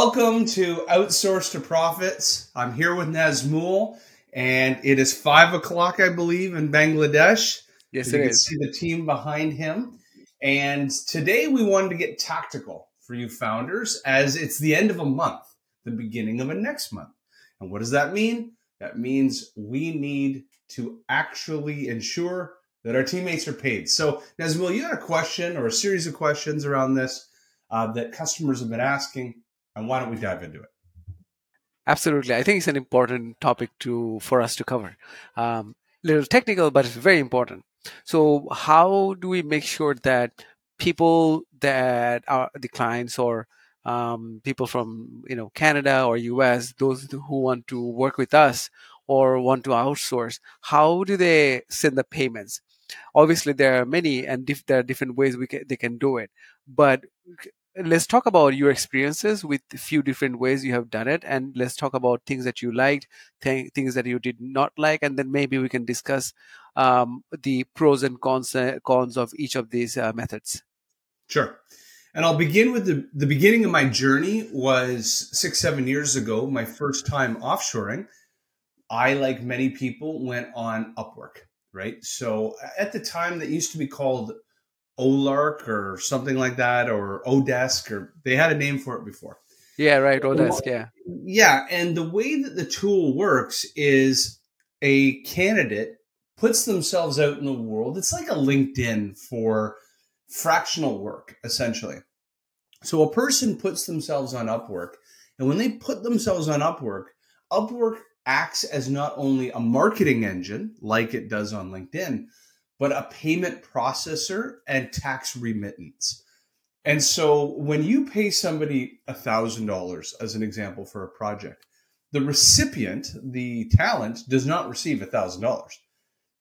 Welcome to Outsource to Profits. I'm here with Nazmul, and it is five o'clock, I believe, in Bangladesh. Yes, you it can is. see the team behind him. And today we wanted to get tactical for you founders as it's the end of a month, the beginning of a next month. And what does that mean? That means we need to actually ensure that our teammates are paid. So, Nazmul, you had a question or a series of questions around this uh, that customers have been asking, and why don't we dive into it? Absolutely, I think it's an important topic to for us to cover. Um, little technical, but it's very important. So, how do we make sure that people that are the clients or um, people from you know Canada or US, those who want to work with us or want to outsource, how do they send the payments? Obviously, there are many and there are different ways we can, they can do it. But let's talk about your experiences with a few different ways you have done it and let's talk about things that you liked th- things that you did not like and then maybe we can discuss um, the pros and cons, uh, cons of each of these uh, methods Sure. And I'll begin with the, the beginning of my journey was six, seven years ago, my first time offshoring. I, like many people, went on Upwork, right? So at the time that used to be called Olark or something like that, or Odesk, or they had a name for it before. yeah right odesk yeah Yeah. And the way that the tool works is a candidate puts themselves out in the world. It's like a LinkedIn for fractional work, essentially. So a person puts themselves on Upwork, and when they put themselves on Upwork, Upwork acts as not only a marketing engine, like it does on LinkedIn, but a payment processor and tax remittance. And so when you pay somebody $1,000 as an example for a project, the recipient, the talent, does not receive $1,000.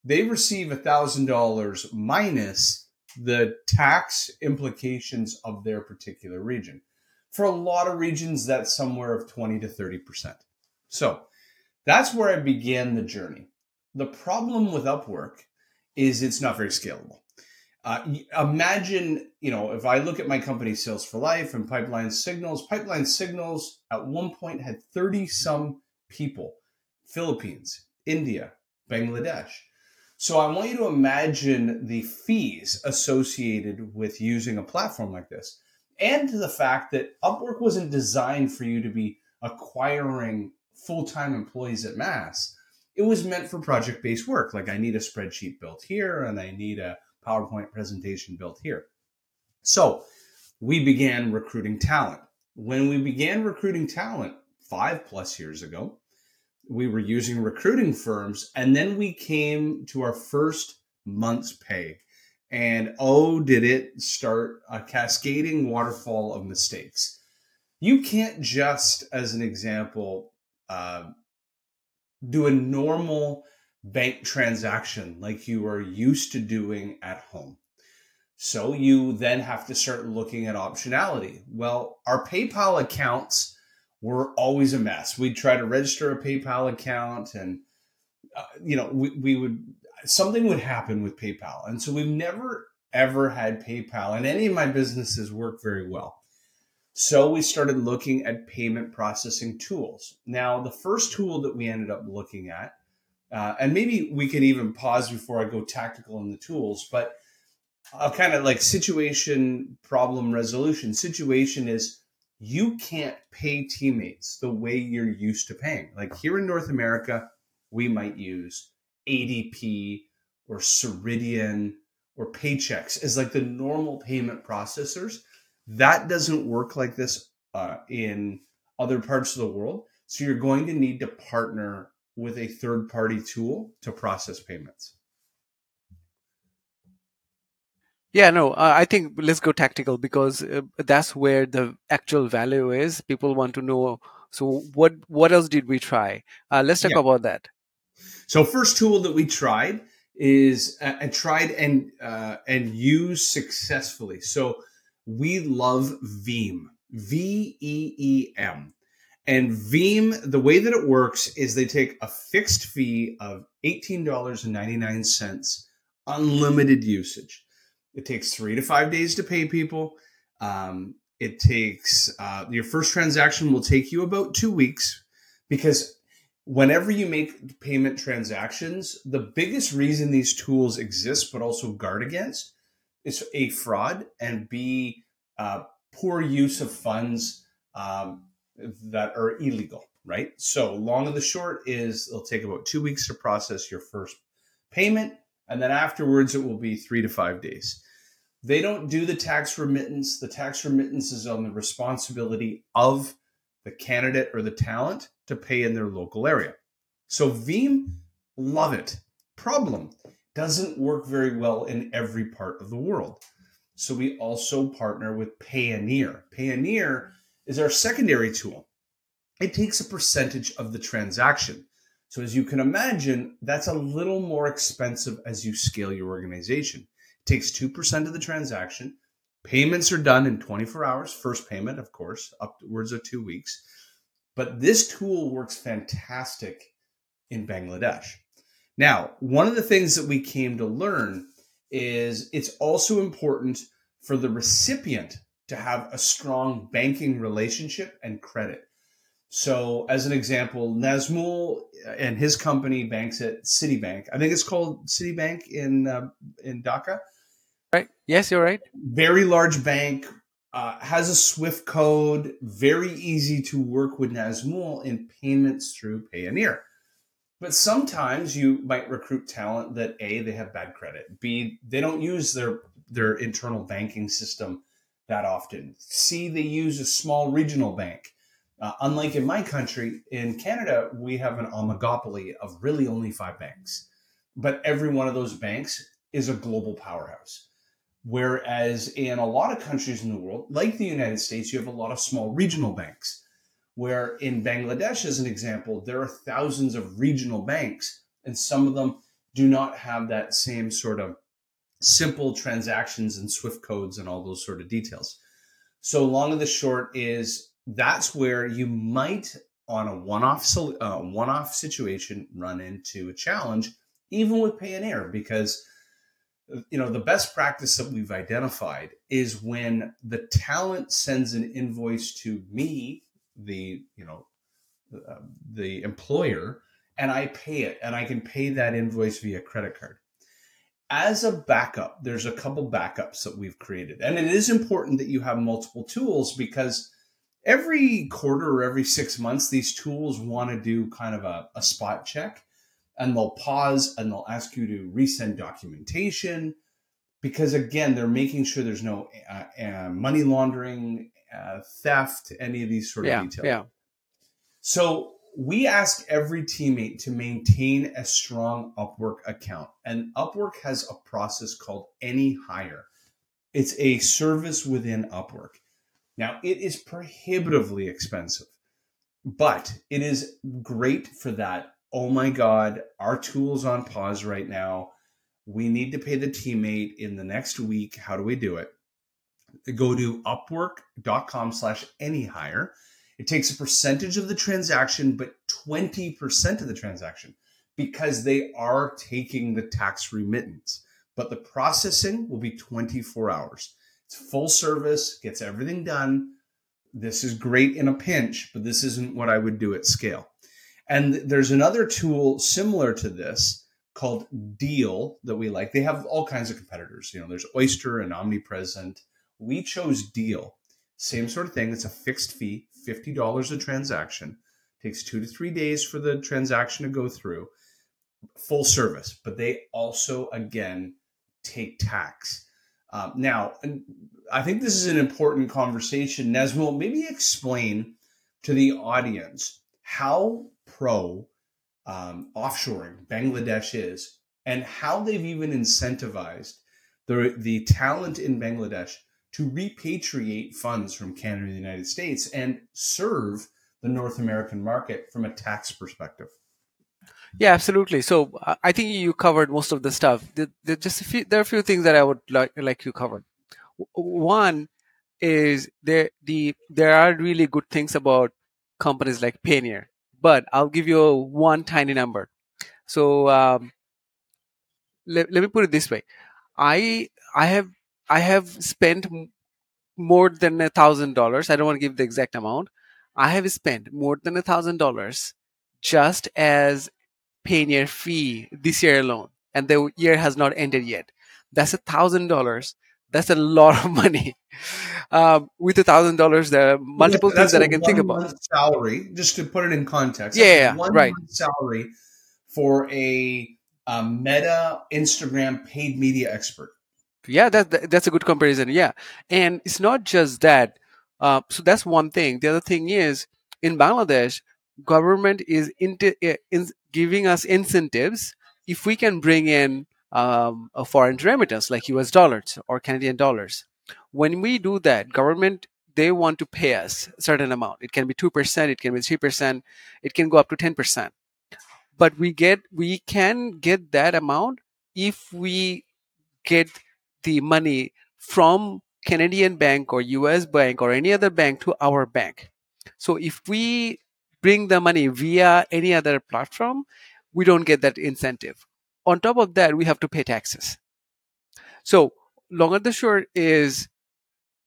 They receive $1,000 minus the tax implications of their particular region. For a lot of regions, that's somewhere of 20 to 30%. So that's where I began the journey. The problem with Upwork is it's not very scalable. Uh, imagine, you know, if I look at my company Sales for Life and Pipeline Signals, Pipeline Signals at one point had 30 some people, Philippines, India, Bangladesh. So I want you to imagine the fees associated with using a platform like this and the fact that Upwork wasn't designed for you to be acquiring full-time employees at mass. It was meant for project-based work. Like I need a spreadsheet built here and I need a PowerPoint presentation built here. So we began recruiting talent. When we began recruiting talent five plus years ago, we were using recruiting firms and then we came to our first month's pay and oh did it start a cascading waterfall of mistakes you can't just as an example uh, do a normal bank transaction like you are used to doing at home so you then have to start looking at optionality well our paypal accounts were always a mess. We'd try to register a PayPal account, and uh, you know, we, we would something would happen with PayPal, and so we've never ever had PayPal, and any of my businesses work very well. So we started looking at payment processing tools. Now, the first tool that we ended up looking at, uh, and maybe we can even pause before I go tactical in the tools, but I'll kind of like situation problem resolution. Situation is you can't pay teammates the way you're used to paying. Like here in North America, we might use ADP or Ceridian or Paychex as like the normal payment processors. That doesn't work like this uh, in other parts of the world. So you're going to need to partner with a third party tool to process payments. Yeah, no, uh, I think let's go tactical because uh, that's where the actual value is. People want to know. So what what else did we try? Uh, let's talk Yeah. about that. So first tool that we tried is uh, and tried and uh, and used successfully. So we love Veem, V E E M, and Veem. The way that it works is they take a fixed fee of eighteen dollars and ninety nine cents, unlimited usage. It takes three to five days to pay people. Um, It takes uh, your first transaction will take you about two weeks because whenever you make payment transactions, the biggest reason these tools exist, but also guard against, is a fraud and b uh, poor use of funds um, that are illegal. Right. So long and the short is it'll take about two weeks to process your first payment, and then afterwards it will be three to five days. They don't do the tax remittance. The tax remittance is on the responsibility of the candidate or the talent to pay in their local area. So Veem, love it. Problem doesn't work very well in every part of the world. So we also partner with Payoneer. Payoneer is our secondary tool. It takes a percentage of the transaction. So as you can imagine, that's a little more expensive as you scale your organization. It takes 2% of the transaction. Payments are done in 24 hours, first payment, of course, upwards of two weeks. But this tool works fantastic in Bangladesh. Now, one of the things that we came to learn is it's also important for the recipient to have a strong banking relationship and credit. So, as an example, Nazmul and his company banks at Citibank. I think it's called Citibank in uh, in Dhaka. Right. Yes, you're right. Very large bank, uh, has a Swift code, very easy to work with Nazmul in payments through Payoneer. But sometimes you might recruit talent that A, they have bad credit, B, they don't use their, their internal banking system that often, C, they use a small regional bank. Uh, unlike in my country, in Canada, we have an oligopoly of really only five banks. But every one of those banks is a global powerhouse. Whereas in a lot of countries in the world, like the United States, you have a lot of small regional banks. Where in Bangladesh, as an example, there are thousands of regional banks, and some of them do not have that same sort of simple transactions and Swift codes and all those sort of details. So, long and the short is that's where you might, on a one-off uh, one-off situation, run into a challenge, even with Payoneer, because you know the best practice that we've identified is when the talent sends an invoice to me the you know uh, the employer and i pay it and i can pay that invoice via credit card. As a backup there's a couple backups that we've created. And it is important that you have multiple tools because every quarter or every six months these tools want to do kind of a, a spot check and they'll pause and they'll ask you to resend documentation because again they're making sure there's no uh, uh, money laundering uh, theft any of these sort of yeah, details yeah so we ask every teammate to maintain a strong upwork account and upwork has a process called any hire it's a service within upwork now it is prohibitively expensive but it is great for that oh my God, our tool's on pause right now. We need to pay the teammate in the next week. How do we do it? Go to upwork.com slash any hire. It takes a percentage of the transaction, but 20% of the transaction because they are taking the tax remittance. But the processing will be 24 hours. It's full service, gets everything done. This is great in a pinch, but this isn't what I would do at scale. And there's another tool similar to this called Deel that we like. They have all kinds of competitors. You know, there's Oyster and Omnipresent. We chose Deel. Same sort of thing. It's a fixed fee, $50 a transaction. Takes two to three days for the transaction to go through. Full service, but they also, again, take tax. Um, now, I think this is an important conversation. Nazmul, maybe explain to the audience how pro um, offshoring Bangladesh is and how they've even incentivized the, the talent in Bangladesh to repatriate funds from Canada and the United States and serve the North American market from a tax perspective. Yeah, absolutely. So uh, I think you covered most of the stuff. There, just few, there are a few things that I would like like you covered. One is there the there are really good things about companies like Payoneer but I'll give you one tiny number. So um, let, let me put it this way: I I have I have spent more than a thousand dollars. I don't want to give the exact amount. I have spent more than a thousand dollars just as Payoneer fee this year alone, and the year has not ended yet. That's a thousand dollars. That's a lot of money. Um, with a thousand dollars, there are multiple That's things that I can think about. Salary, just to put it in context. Yeah, yeah, one right. salary for a, a Meta Instagram paid media expert. Yeah, that, that- that's a good comparison. Yeah, and it's not just that. Uh, so that's one thing. The other thing is in Bangladesh, government is into, uh, in giving us incentives if we can bring in um, a foreign remittance like U.S. dollars or Canadian dollars. When we do that, government they want to pay us a certain amount. It can be two percent, it can be three percent, it can go up to ten percent. But we get we can get that amount if we get the money from Canadian bank or US bank or any other bank to our bank. So if we bring the money via any other platform, we don't get that incentive. On top of that, we have to pay taxes. So long and the short is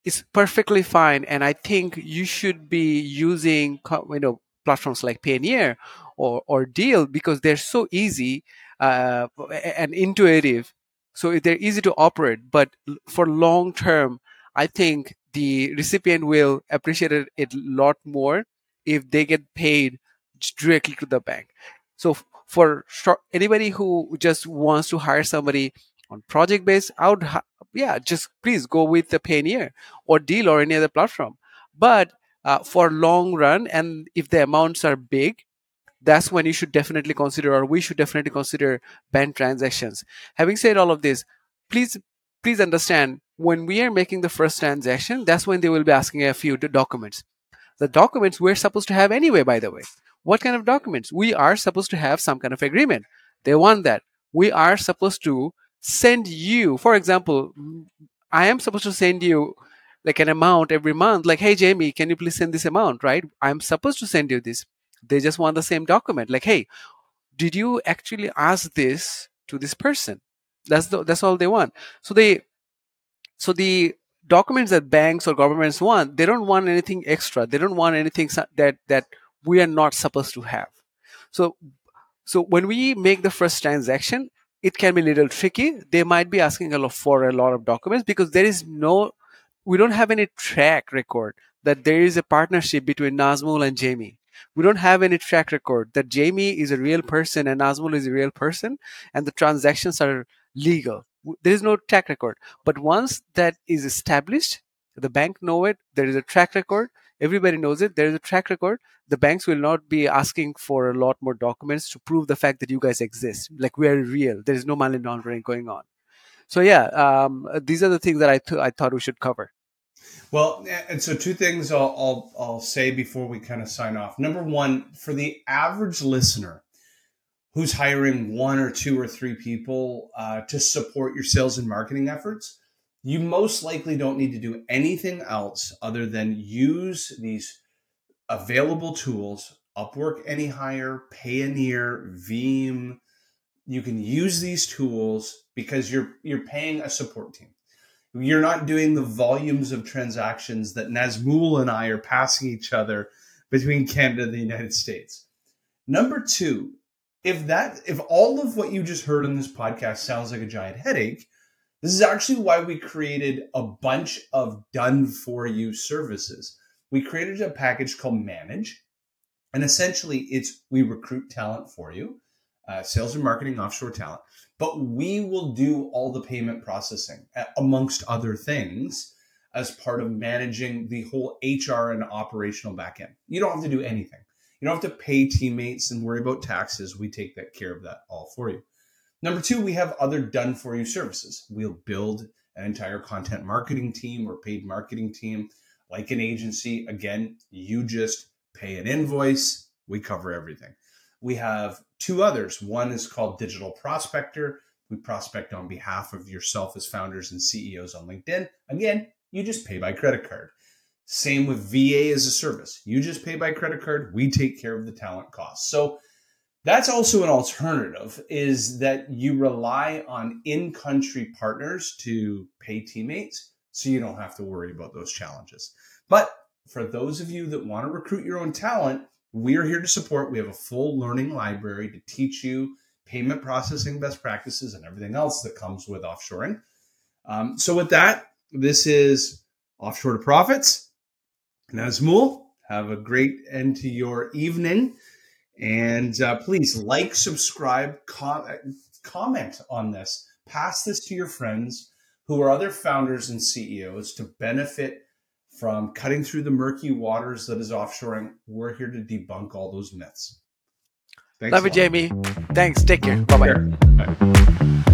it's perfectly fine, and I think you should be using you know platforms like Payoneer or or Deel because they're so easy uh, and intuitive. So they're easy to operate, but for long term, I think the recipient will appreciate it a lot more if they get paid directly to the bank. So for short, anybody who just wants to hire somebody on project base, I would yeah, just please go with the Payoneer or Deel or any other platform. But uh, for long run, and if the amounts are big, that's when you should definitely consider, or we should definitely consider bank transactions. Having said all of this, please please understand when we are making the first transaction, that's when they will be asking a few documents. The documents we're supposed to have anyway, by the way. What kind of documents? We are supposed to have some kind of agreement. They want that. We are supposed to send you, for example, I am supposed to send you like an amount every month, like, hey, Jamie, can you please send this amount, right? I'm supposed to send you this. They just want the same document. Like, hey, did you actually ask this to this person? That's the, that's all they want. So they so the documents that banks or governments want, they don't want anything extra. They don't want anything that that we are not supposed to have. So so when we make the first transaction, it can be a little tricky. They might be asking a lot for a lot of documents because there is no we don't have any track record that there is a partnership between Nazmul and Jamie. We don't have any track record that Jamie is a real person and Nazmul is a real person and the transactions are legal. There is no track record. But once that is established, the bank know it, there is a track record, everybody knows it, there is a track record. The banks will not be asking for a lot more documents to prove the fact that you guys exist. Like we are real. There is no money laundering going on. So yeah, um, these are the things that I th- I thought we should cover. Well, and so two things I'll, I'll I'll say before we kind of sign off. Number one, for the average listener who's hiring one or two or three people uh, to support your sales and marketing efforts, you most likely don't need to do anything else other than use these available tools: Upwork, AnyHire, Payoneer, Veem. You can use these tools because you're you're paying a support team you're not doing the volumes of transactions that Nazmul and I are passing each other between Canada and the United States. Number two, if that if all of what you just heard in this podcast sounds like a giant headache, this is actually why we created a bunch of done for you services. We created a package called Manage, and essentially it's we recruit talent for you, uh, sales and marketing offshore talent but we will do all the payment processing uh, amongst other things as part of managing the whole HR and operational backend. You don't have to do anything. You don't have to pay teammates and worry about taxes. We take that care of that all for you. Number two, we have other done for you services. We'll build an entire content marketing team or paid marketing team like an agency. Again, you just pay an invoice, we cover everything. We have two others. One is called Digital Prospector. We prospect on behalf of yourself as founders and CEOs on LinkedIn. Again, you just pay by credit card. Same with VA as a service. You just pay by credit card. We take care of the talent costs. So that's also an alternative is that you rely on in-country partners to pay teammates so you don't have to worry about those challenges. But for those of you that want to recruit your own talent, we're here to support. We have a full learning library to teach you payment processing best practices and everything else that comes with offshoring. Um, so, with that, this is Offshore to Profits. Nazmul, have a great end to your evening. And uh, please like, subscribe, com- comment on this. Pass this to your friends who are other founders and CEOs to benefit from cutting through the murky waters that is offshoring. We're here to debunk all those myths. Thanks Love you, Jamie. Thanks. Take care. Bye-bye. Bye.